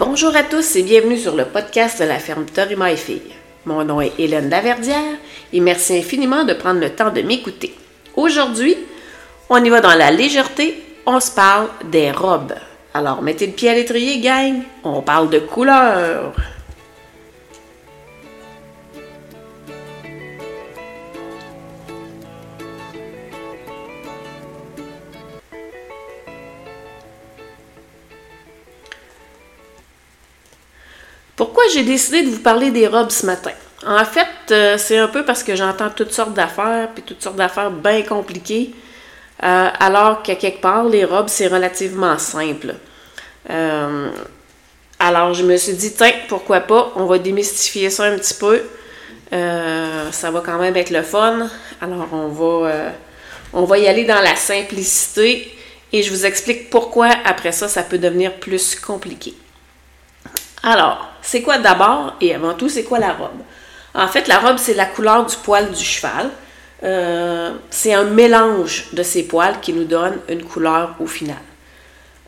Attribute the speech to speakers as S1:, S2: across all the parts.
S1: Bonjour à tous et bienvenue sur le podcast de la ferme Torima et Filles. Mon nom est Hélène Laverdière et merci infiniment de prendre le temps de m'écouter. Aujourd'hui, on y va dans la légèreté, on se parle des robes. Alors mettez le pied à l'étrier, gang, on parle de couleurs. J'ai décidé de vous parler des robes ce matin? En fait, euh, c'est un peu parce que j'entends toutes sortes d'affaires, puis toutes sortes d'affaires bien compliquées, euh, alors qu'à quelque part, les robes, c'est relativement simple. Euh, alors, je me suis dit, tiens, pourquoi pas, on va démystifier ça un petit peu. ça va quand même être le fun. Alors, on va, on va y aller dans la simplicité et je vous explique pourquoi après ça, ça peut devenir plus compliqué. Alors, c'est quoi d'abord et avant tout, c'est quoi la robe? En fait, la robe, c'est la couleur du poil du cheval. Euh, c'est un mélange de ces poils qui nous donne une couleur au final.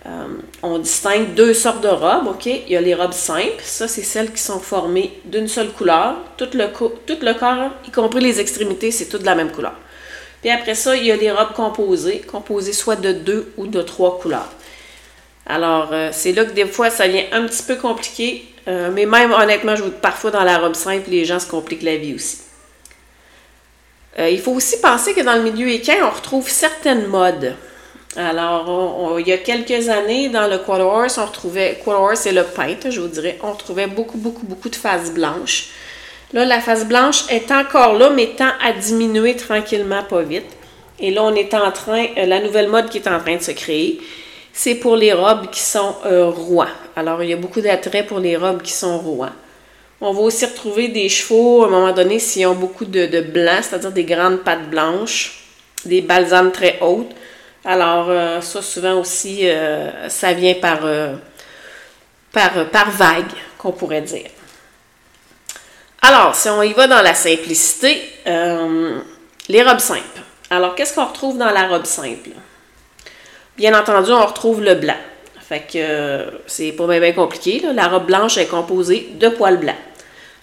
S1: Euh, on distingue deux sortes de robes, OK? Il y a les robes simples, ça c'est celles qui sont formées d'une seule couleur. Tout le, tout le corps, y compris les extrémités, c'est tout de la même couleur. Puis après ça, il y a les robes composées, composées soit de deux ou de trois couleurs. Alors, euh, c'est là que des fois, ça devient un petit peu compliqué. Euh, mais même, honnêtement, je vous parfois dans la robe simple, les gens se compliquent la vie aussi. Euh, il faut aussi penser que dans le milieu équin, on retrouve certaines modes. Alors, il y a quelques années, dans le quarter horse, on retrouvait, quarter horse et le peintre, je vous dirais, on retrouvait beaucoup, beaucoup, beaucoup de faces blanches. Là, la face blanche est encore là, mais tend à diminuer tranquillement, pas vite. Et là, on est en train, la nouvelle mode qui est en train de se créer, c'est pour les robes qui sont euh, rois. Alors, il y a beaucoup d'attrait pour les robes qui sont rois. On va aussi retrouver des chevaux, à un moment donné, s'ils ont beaucoup de, blanc, c'est-à-dire des grandes pattes blanches, des balsames très hautes. Alors, euh, ça, souvent aussi, euh, ça vient par, par, par vague, qu'on pourrait dire. Alors, si on y va dans la simplicité, les robes simples. Alors, qu'est-ce qu'on retrouve dans la robe simple? Bien entendu, on retrouve le blanc. Fait que euh, c'est pas bien, compliqué. La robe blanche est composée de poils blancs.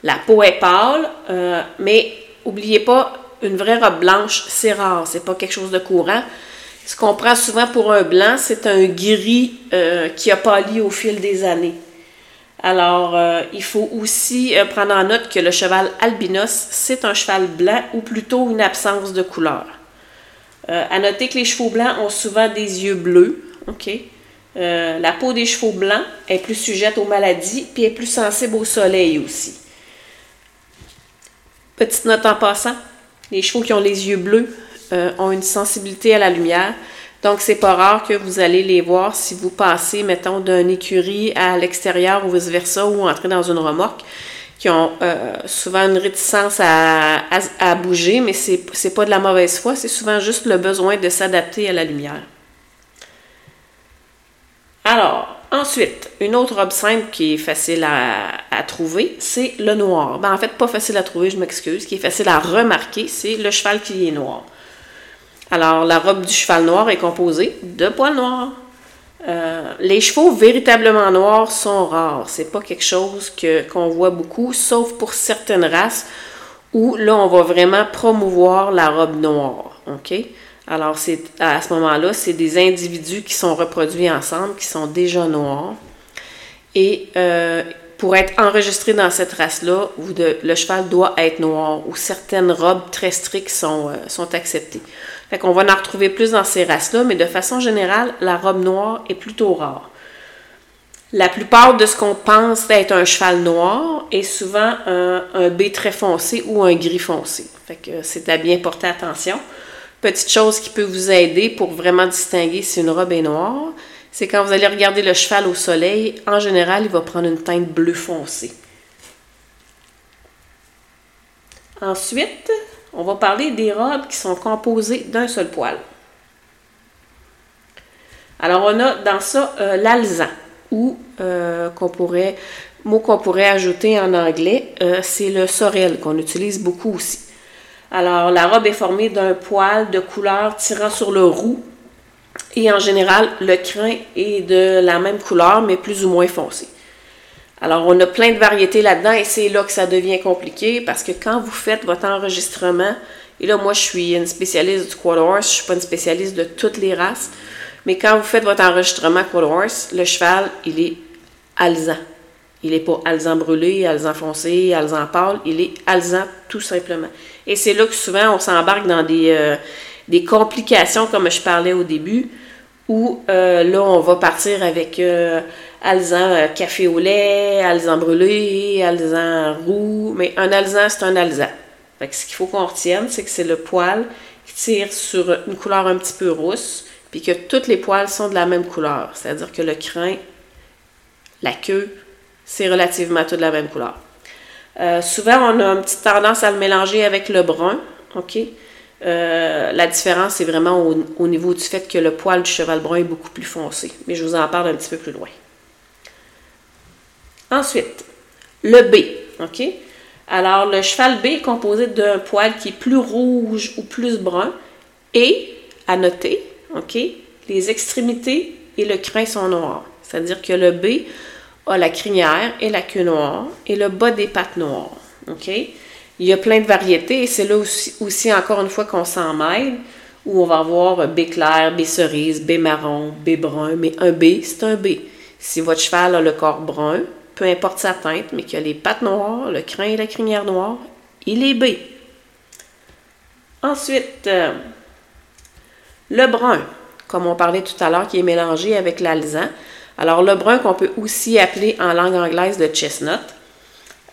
S1: La peau est pâle, euh, mais oubliez pas, une vraie robe blanche, c'est rare, c'est pas quelque chose de courant. Ce qu'on prend souvent pour un blanc, c'est un gris euh, qui a pâli au fil des années. Alors, il faut aussi prendre en note que le cheval albinos, c'est un cheval blanc ou plutôt une absence de couleur. Euh, à noter que les chevaux blancs ont souvent des yeux bleus. Euh, la peau des chevaux blancs est plus sujette aux maladies puis est plus sensible au soleil aussi. Petite note en passant, les chevaux qui ont les yeux bleus euh, ont une sensibilité à la lumière. Donc, c'est pas rare que vous allez les voir si vous passez, mettons, d'une écurie à l'extérieur ou vice-versa ou entrez dans une remorque qui ont euh, souvent une réticence à, bouger, mais c'est n'est pas de la mauvaise foi, c'est souvent juste le besoin de s'adapter à la lumière. Alors, ensuite, une autre robe simple qui est facile à, à trouver, c'est le noir. Ben, en fait, pas facile à trouver, je m'excuse. Qui est facile à remarquer, c'est le cheval qui est noir. Alors, la robe du cheval noir est composée de poils noirs, euh, les chevaux véritablement noirs sont rares. C'est pas quelque chose qu'on voit beaucoup, sauf pour certaines races où là, on va vraiment promouvoir la robe noire. OK? Alors, c'est, à ce moment-là, c'est des individus qui sont reproduits ensemble, qui sont déjà noirs. Et euh, pour être enregistré dans cette race-là, le cheval doit être noir ou certaines robes très strictes sont, euh, sont acceptées. Fait qu'on va en retrouver plus dans ces races-là, mais de façon générale, la robe noire est plutôt rare. La plupart de ce qu'on pense être un cheval noir est souvent un, un très foncé ou un gris foncé. Fait que c'est à bien porter attention. Petite chose qui peut vous aider pour vraiment distinguer si une robe est noire, c'est quand vous allez regarder le cheval au soleil, en général, il va prendre une teinte bleu foncé. Ensuite, on va parler des robes qui sont composées d'un seul poil. Alors, on a dans ça euh, l'alzan, ou euh, mot qu'on pourrait ajouter en anglais, euh, c'est le sorel qu'on utilise beaucoup aussi. Alors, la robe est formée d'un poil de couleur tirant sur le roux, et en général, le crin est de la même couleur, mais plus ou moins foncé. Alors, on a plein de variétés là-dedans et c'est là que ça devient compliqué parce que quand vous faites votre enregistrement, et là, moi, je suis une spécialiste du quarter horse, je suis pas une spécialiste de toutes les races, mais quand vous faites votre enregistrement quarter horse, le cheval, il est alzan. Il n'est pas alzan brûlé, alzan foncé, alzan pâle, il est alzan tout simplement. Et c'est là que souvent on s'embarque dans des, euh, des complications, comme je parlais au début, où euh, là, on va partir avec euh, alzan euh, café au lait, alzan brûlé, alzan roux. Mais un alzan, c'est un alzan. Ce qu'il faut qu'on retienne, c'est que c'est le poil qui tire sur une couleur un petit peu rousse, puis que toutes les poils sont de la même couleur. C'est-à-dire que le crin, la queue, c'est relativement tout de la même couleur. souvent, on a une petite tendance à le mélanger avec le brun, OK? Euh, la différence, c'est vraiment au, niveau du fait que le poil du cheval brun est beaucoup plus foncé. Mais je vous en parle un petit peu plus loin. Ensuite, le B. OK? Alors, le cheval B est composé d'un poil qui est plus rouge ou plus brun. Et, à noter, OK? Les extrémités et le crin sont noirs. C'est-à-dire que le B a la crinière et la queue noire et le bas des pattes noires. OK? Il y a plein de variétés et c'est là aussi, encore une fois qu'on s'en mêle, où on va avoir B clair, B cerise, B marron, B brun, mais un B, c'est un B. Si votre cheval a le corps brun, peu importe sa teinte, mais qu'il a les pattes noires, le crin et la crinière noire, il est B. Ensuite, euh, le brun, comme on parlait tout à l'heure, qui est mélangé avec l'alzan. Alors, le brun qu'on peut aussi appeler en langue anglaise le chestnut.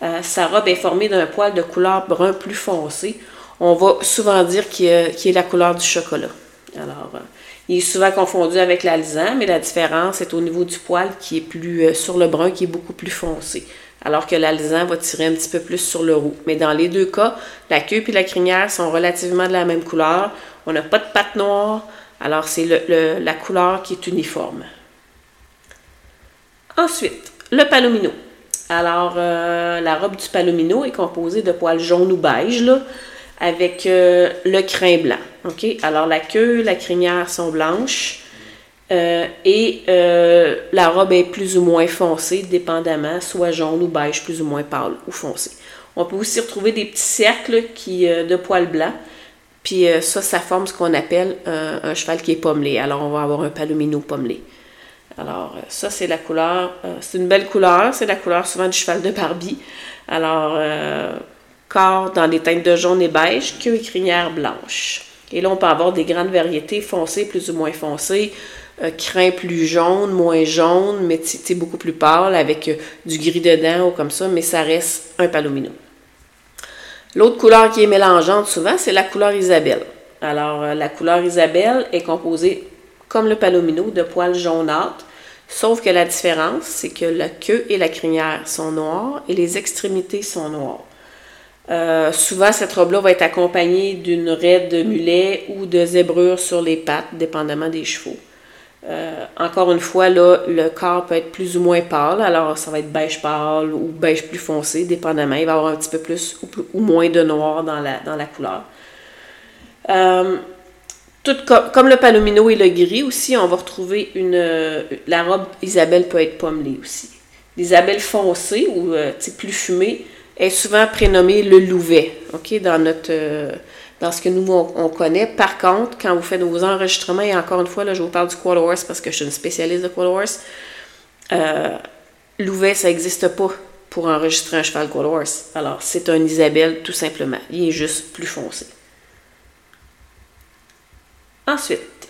S1: Euh, sa robe est formée d'un poil de couleur brun plus foncé. On va souvent dire qu'il est la couleur du chocolat. Alors, euh, il est souvent confondu avec l'alzan, mais la différence est au niveau du poil qui est plus euh, sur le brun, qui est beaucoup plus foncé. Alors que l'alzan va tirer un petit peu plus sur le roux. Mais dans les deux cas, la queue et la crinière sont relativement de la même couleur. On n'a pas de pattes noires, alors c'est la couleur qui est uniforme. Ensuite, le palomino. Alors, euh, la robe du palomino est composée de poils jaunes ou beige, là, avec euh, le crin blanc. OK? Alors, la queue, la crinière sont blanches. Euh, et la robe est plus ou moins foncée, dépendamment, soit jaune ou beige, plus ou moins pâle ou foncé. On peut aussi retrouver des petits cercles de poils blancs. Puis ça, ça forme ce qu'on appelle un cheval qui est pommelé. Alors, on va avoir un palomino pommelé. Alors, euh, ça, c'est la couleur. Euh, c'est une belle couleur. C'est la couleur souvent du cheval de Barbie. Alors, euh, corps dans des teintes de jaune et beige, queue et crinière blanche. Et là, on peut avoir des grandes variétés foncées, plus ou moins foncées, crin plus jaune, moins jaune, mais c'est beaucoup plus pâle avec du gris dedans ou comme ça, mais ça reste un palomino. L'autre couleur qui est mélangeante souvent, c'est la couleur Isabelle. Alors, la couleur Isabelle est composée, comme le palomino, de poils jaunâtres Sauf que la différence, c'est que la queue et la crinière sont noires et les extrémités sont noires. Euh, souvent, cette robe-là va être accompagnée d'une raie de mulet ou de zébrure sur les pattes, dépendamment des chevaux. Euh, encore une fois, là, le corps peut être plus ou moins pâle, alors ça va être beige pâle ou beige plus foncé, dépendamment. Il va y avoir un petit peu plus ou, moins de noir dans la, dans la couleur. Euh, comme, le palomino et le gris aussi, on va retrouver une. Euh, la robe Isabelle peut être pommelée aussi. L'Isabelle foncée ou euh, plus fumée est souvent prénommée le louvet, OK, dans notre. Euh, dans ce que nous, on, connaît. Par contre, quand vous faites vos enregistrements, et encore une fois, là, je vous parle du quarter horse parce que je suis une spécialiste de quarter horse, louvet, ça n'existe pas pour enregistrer un cheval quarter horse. Alors, c'est un Isabelle, tout simplement. Il est juste plus foncé. Ensuite,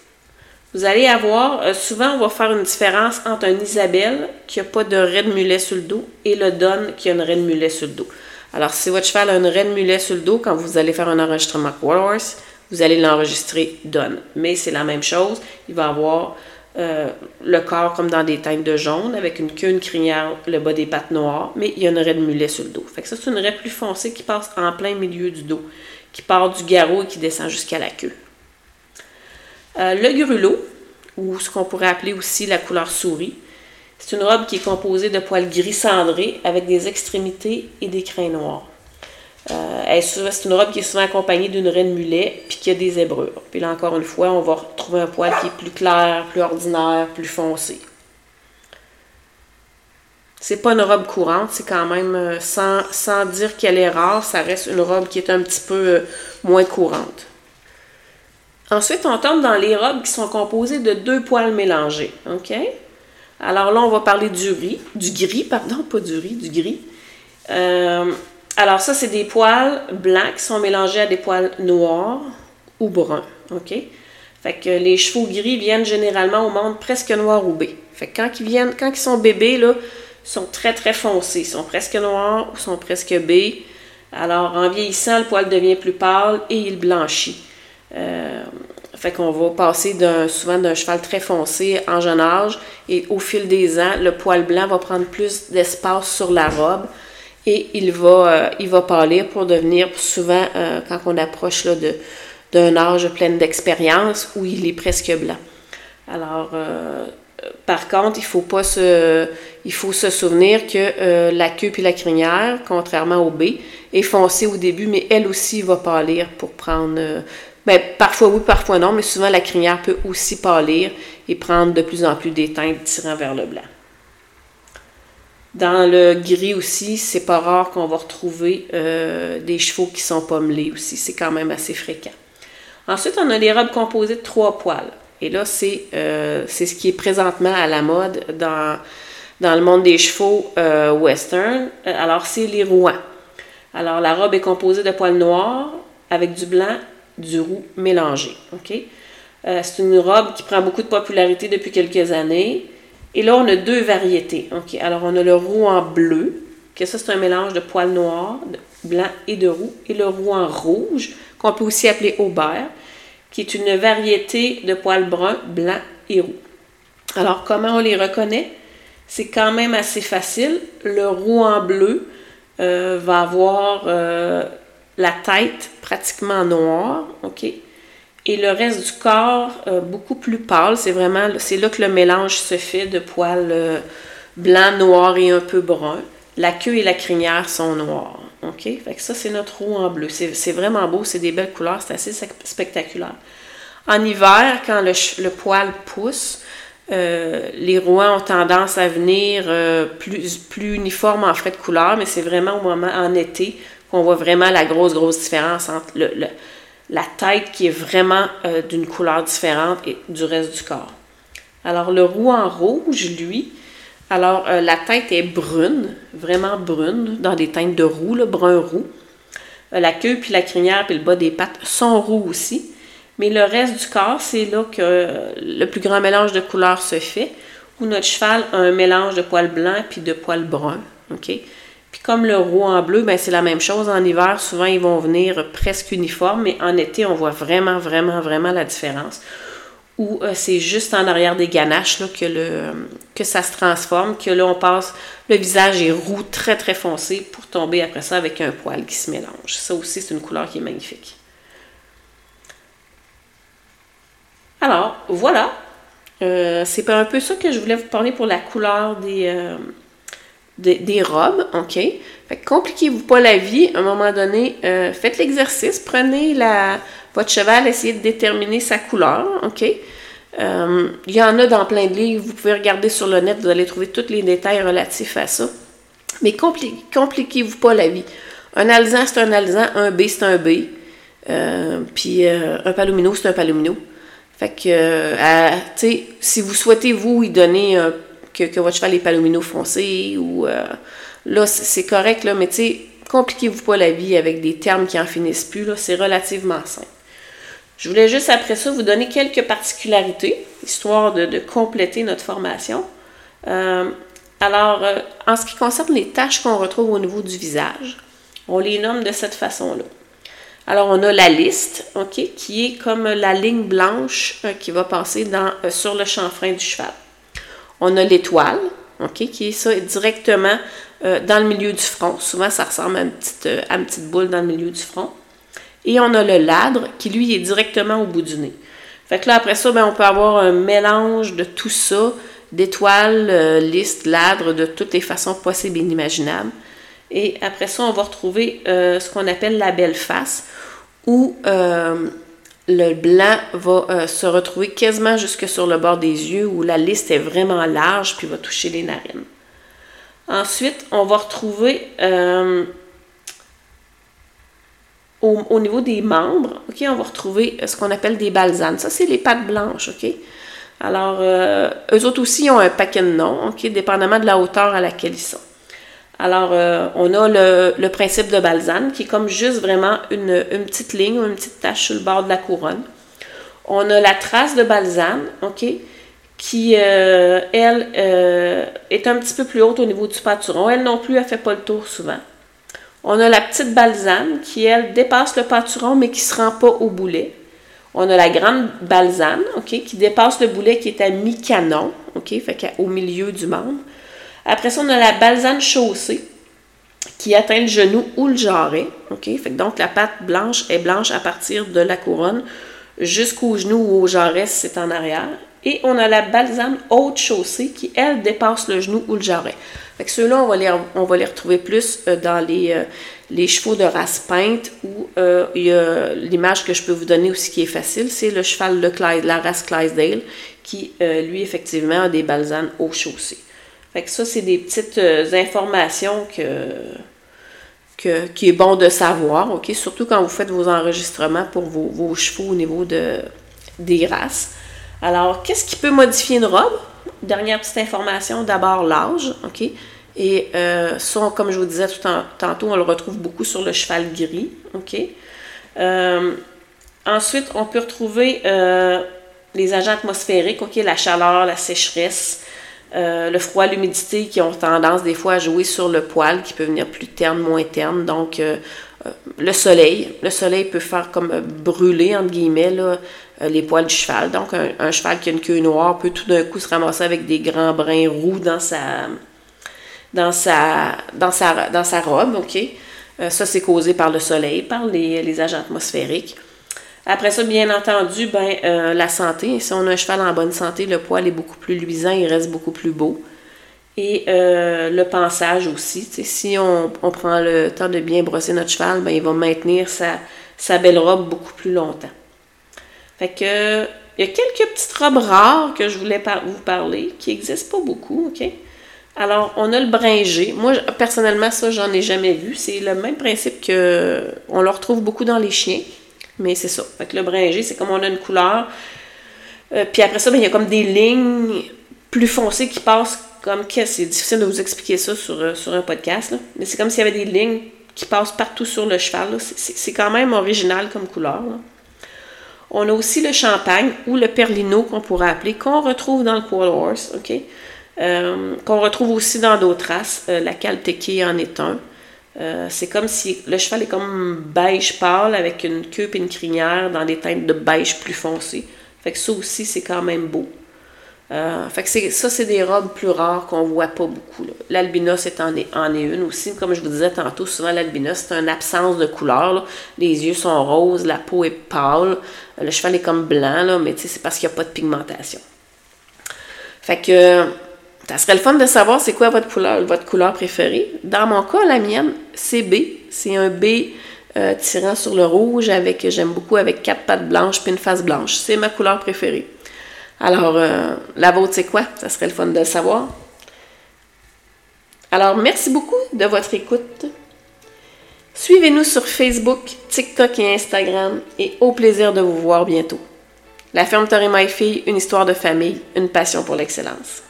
S1: vous allez avoir, euh, souvent on va faire une différence entre un Isabelle qui n'a pas de raie de mulet sur le dos et le Don qui a une raie de mulet sur le dos. Alors, si votre cheval a une raie de mulet sur le dos, quand vous allez faire un enregistrement Horse, vous allez l'enregistrer Don. Mais c'est la même chose. Il va avoir euh, le corps comme dans des teintes de jaune, avec une queue, une crinière, le bas des pattes noires, mais il y a une raie de mulet sur le dos. Fait que ça, c'est une raie plus foncée qui passe en plein milieu du dos, qui part du garrot et qui descend jusqu'à la queue. Euh, le grulot, ou ce qu'on pourrait appeler aussi la couleur souris, c'est une robe qui est composée de poils gris cendrés avec des extrémités et des crins noirs. Euh, c'est une robe qui est souvent accompagnée d'une reine mulet puis qui a des zébrures. Puis là, encore une fois, on va retrouver un poil qui est plus clair, plus ordinaire, plus foncé. C'est pas une robe courante, c'est quand même, sans, sans dire qu'elle est rare, ça reste une robe qui est un petit peu moins courante. Ensuite, on tombe dans les robes qui sont composées de deux poils mélangés. Alors là, on va parler du riz, du gris, pardon, pas du riz, du gris. Euh, alors ça, c'est des poils blancs qui sont mélangés à des poils noirs ou bruns. OK? Fait que les chevaux gris viennent généralement au monde presque noir ou B. Fait que quand ils viennent, quand ils sont bébés, là, ils sont très très foncés. Ils sont presque noirs ou sont presque B. Alors en vieillissant, le poil devient plus pâle et il blanchit. Euh, fait qu'on va passer d'un, souvent d'un cheval très foncé en jeune âge et au fil des ans, le poil blanc va prendre plus d'espace sur la robe et il va, euh, il va pâlir pour devenir souvent, euh, quand on approche là, de, d'un âge plein d'expérience, où il est presque blanc. Alors, par contre, il faut pas se, il faut se souvenir que la queue et la crinière, contrairement au B, est foncée au début, mais elle aussi va pâlir pour prendre Bien, parfois oui, parfois non, mais souvent la crinière peut aussi pâlir et prendre de plus en plus des teintes tirant vers le blanc. Dans le gris aussi, c'est pas rare qu'on va retrouver euh, des chevaux qui sont pommelés aussi. C'est quand même assez fréquent. Ensuite, on a les robes composées de trois poils. Et là, c'est euh, ce qui est présentement à la mode dans, dans le monde des chevaux euh, western. Alors, c'est les rouans. Alors, la robe est composée de poils noirs avec du blanc du roux mélangé. Euh, c'est une robe qui prend beaucoup de popularité depuis quelques années. Et là, on a deux variétés. Alors, on a le roux en bleu, que ça, c'est un mélange de poils noirs, de blanc et de roux. Et le roux en rouge, qu'on peut aussi appeler aubert, qui est une variété de poils bruns, blancs et roux. Alors, comment on les reconnaît? C'est quand même assez facile. Le roux en bleu euh, va avoir euh, la tête pratiquement noire, OK? Et le reste du corps euh, beaucoup plus pâle. C'est vraiment, c'est là que le mélange se fait de poils euh, blancs, noirs et un peu bruns. La queue et la crinière sont noires, OK? Fait ça, c'est notre roue en bleu. C'est, vraiment beau, c'est des belles couleurs, c'est assez spectaculaire. En hiver, quand le, poil pousse, euh, les rouans ont tendance à venir plus, plus uniformes en frais de couleur, mais c'est vraiment au moment en été qu'on voit vraiment la grosse, grosse différence entre la tête qui est vraiment euh, d'une couleur différente et du reste du corps. Alors, le roux en rouge, lui, alors euh, la tête est brune, vraiment brune, dans des teintes de roux, le brun roux. Euh, la queue, puis la crinière, puis le bas des pattes sont roux aussi. Mais le reste du corps, c'est là que le plus grand mélange de couleurs se fait, où notre cheval a un mélange de poils blancs puis de poils bruns. OK? Comme le roux en bleu, ben c'est la même chose. En hiver, souvent, ils vont venir presque uniformes, mais en été, on voit vraiment, vraiment, vraiment la différence. Ou euh, c'est juste en arrière des ganaches là, que, ça se transforme, que là, on passe, le visage est roux, très, très foncé, pour tomber après ça avec un poil qui se mélange. Ça aussi, c'est une couleur qui est magnifique. Alors, voilà. Euh, c'est un peu ça que je voulais vous parler pour la couleur des, euh, des robes, OK? Fait compliquez-vous pas la vie. À un moment donné, euh, faites l'exercice, prenez la, votre cheval, essayez de déterminer sa couleur, OK? Euh, il y en a dans plein de livres, vous pouvez regarder sur le net, vous allez trouver tous les détails relatifs à ça. Mais compliquez-vous pas la vie. Un alzan, c'est un alzan, un B, c'est un B. Euh, puis un palomino, c'est un palomino. Fait que, tu sais, si vous souhaitez, vous, y donner un que, votre cheval est palomino foncé ou euh, là, c'est correct, là, mais tu sais, compliquez-vous pas la vie avec des termes qui en finissent plus, là, c'est relativement simple. Je voulais juste après ça vous donner quelques particularités, histoire de, compléter notre formation. Euh, alors, euh, en ce qui concerne les taches qu'on retrouve au niveau du visage, on les nomme de cette façon-là. Alors, on a la liste, OK, qui est comme la ligne blanche qui va passer dans, sur le chanfrein du cheval. On a l'étoile, OK, qui est ça directement euh, dans le milieu du front. Souvent, ça ressemble à une, petite, euh, à une petite boule dans le milieu du front. Et on a le ladre qui, lui, est directement au bout du nez. Fait que là, après ça, ben, on peut avoir un mélange de tout ça, d'étoiles, euh, listes, ladres, de toutes les façons possibles et inimaginables. Et après ça, on va retrouver ce qu'on appelle la belle face, où le blanc va euh, se retrouver quasiment jusque sur le bord des yeux où la liste est vraiment large puis va toucher les narines. Ensuite, on va retrouver euh, au, niveau des membres, on va retrouver ce qu'on appelle des balsanes. Ça, c'est les pattes blanches, OK? Alors, euh, eux autres aussi ont un paquet de noms, OK, dépendamment de la hauteur à laquelle ils sont. Alors, euh, on a le, principe de balsane, qui est comme juste vraiment une, petite ligne ou une petite tache sur le bord de la couronne. On a la trace de balsane, OK, qui, euh, elle, est un petit peu plus haute au niveau du pâturon. Elle non plus, elle ne fait pas le tour souvent. On a la petite balsane qui, elle, dépasse le pâturon, mais qui ne se rend pas au boulet. On a la grande balsane, OK, qui dépasse le boulet qui est à mi-canon, OK, fait au milieu du membre. Après ça, on a la balsane chaussée qui atteint le genou ou le jarret, fait donc la patte blanche est blanche à partir de la couronne jusqu'au genou ou au jarret si c'est en arrière. Et on a la balsane haute chaussée qui, elle, dépasse le genou ou le jarret. Fait ceux-là, on va les, retrouver plus euh, dans les, euh, les chevaux de race peinte ou euh, il y a l'image que je peux vous donner aussi qui est facile, c'est le cheval de la race Clydesdale qui, lui, effectivement, a des balsanes au chaussée. Fait que ça, c'est des petites informations que, que, qui est bon de savoir, OK? Surtout quand vous faites vos enregistrements pour vos, vos chevaux au niveau de, des races. Alors, qu'est-ce qui peut modifier une robe? dernière petite information, d'abord l'âge, OK? Et euh, ça, comme je vous disais tout tantôt, on le retrouve beaucoup sur le cheval gris, OK? Euh, ensuite, on peut retrouver euh, les agents atmosphériques, OK? La chaleur, la sécheresse, le froid, l'humidité qui ont tendance des fois à jouer sur le poil, qui peut venir plus terne, moins terne. Donc, le soleil. Le soleil peut faire comme brûler, entre guillemets, euh, les poils du cheval. Donc, un, cheval qui a une queue noire peut tout d'un coup se ramasser avec des grands brins roux dans sa, dans sa, dans dans sa robe? Euh, ça, c'est causé par le soleil, par les, agents atmosphériques. Après ça, bien entendu, ben, euh, la santé. Si on a un cheval en bonne santé, le poil est beaucoup plus luisant, il reste beaucoup plus beau. Et le pansage aussi. Si on, prend le temps de bien brosser notre cheval, ben, il va maintenir sa, sa belle robe beaucoup plus longtemps. Fait que, il y a quelques petites robes rares que je voulais vous parler, qui n'existent pas beaucoup, OK? Alors, on a le bringé. Moi, personnellement, ça, j'en ai jamais vu. C'est le même principe que on le retrouve beaucoup dans les chiens, mais c'est ça. Fait que le bringé, c'est comme on a une couleur. Euh, puis après ça, ben, il y a comme des lignes plus foncées qui passent comme c'est difficile de vous expliquer ça sur, euh, sur un podcast, mais c'est comme s'il y avait des lignes qui passent partout sur le cheval. C'est quand même original comme couleur. Là. On a aussi le champagne ou le perlino qu'on pourrait appeler, qu'on retrouve dans le Quarter Horse? Euh, qu'on retrouve aussi dans d'autres races. La Calteki en est un. Euh, c'est comme si le cheval est comme beige pâle avec une queue et une crinière dans des teintes de beige plus foncé. Fait que ça aussi, c'est quand même beau. Euh, fait que ça, c'est des robes plus rares qu'on voit pas beaucoup. L'albinos en, est en est une aussi. Comme je vous disais tantôt, souvent l'albinos, c'est une absence de couleur. Les yeux sont roses, la peau est pâle, le cheval est comme blanc, là, mais c'est parce qu'il n'y a pas de pigmentation. Fait que ça serait le fun de savoir c'est quoi votre couleur, votre couleur préférée. Dans mon cas, la mienne, c'est B. C'est un B euh, tirant sur le rouge avec, j'aime beaucoup, avec quatre pattes blanches puis une face blanche. C'est ma couleur préférée. Alors, euh, la vôtre, c'est quoi? Ça serait le fun de le savoir. Alors, merci beaucoup de votre écoute. Suivez-nous sur Facebook, TikTok et Instagram et au plaisir de vous voir bientôt. La ferme Torre My Fille, une histoire de famille, une passion pour l'excellence.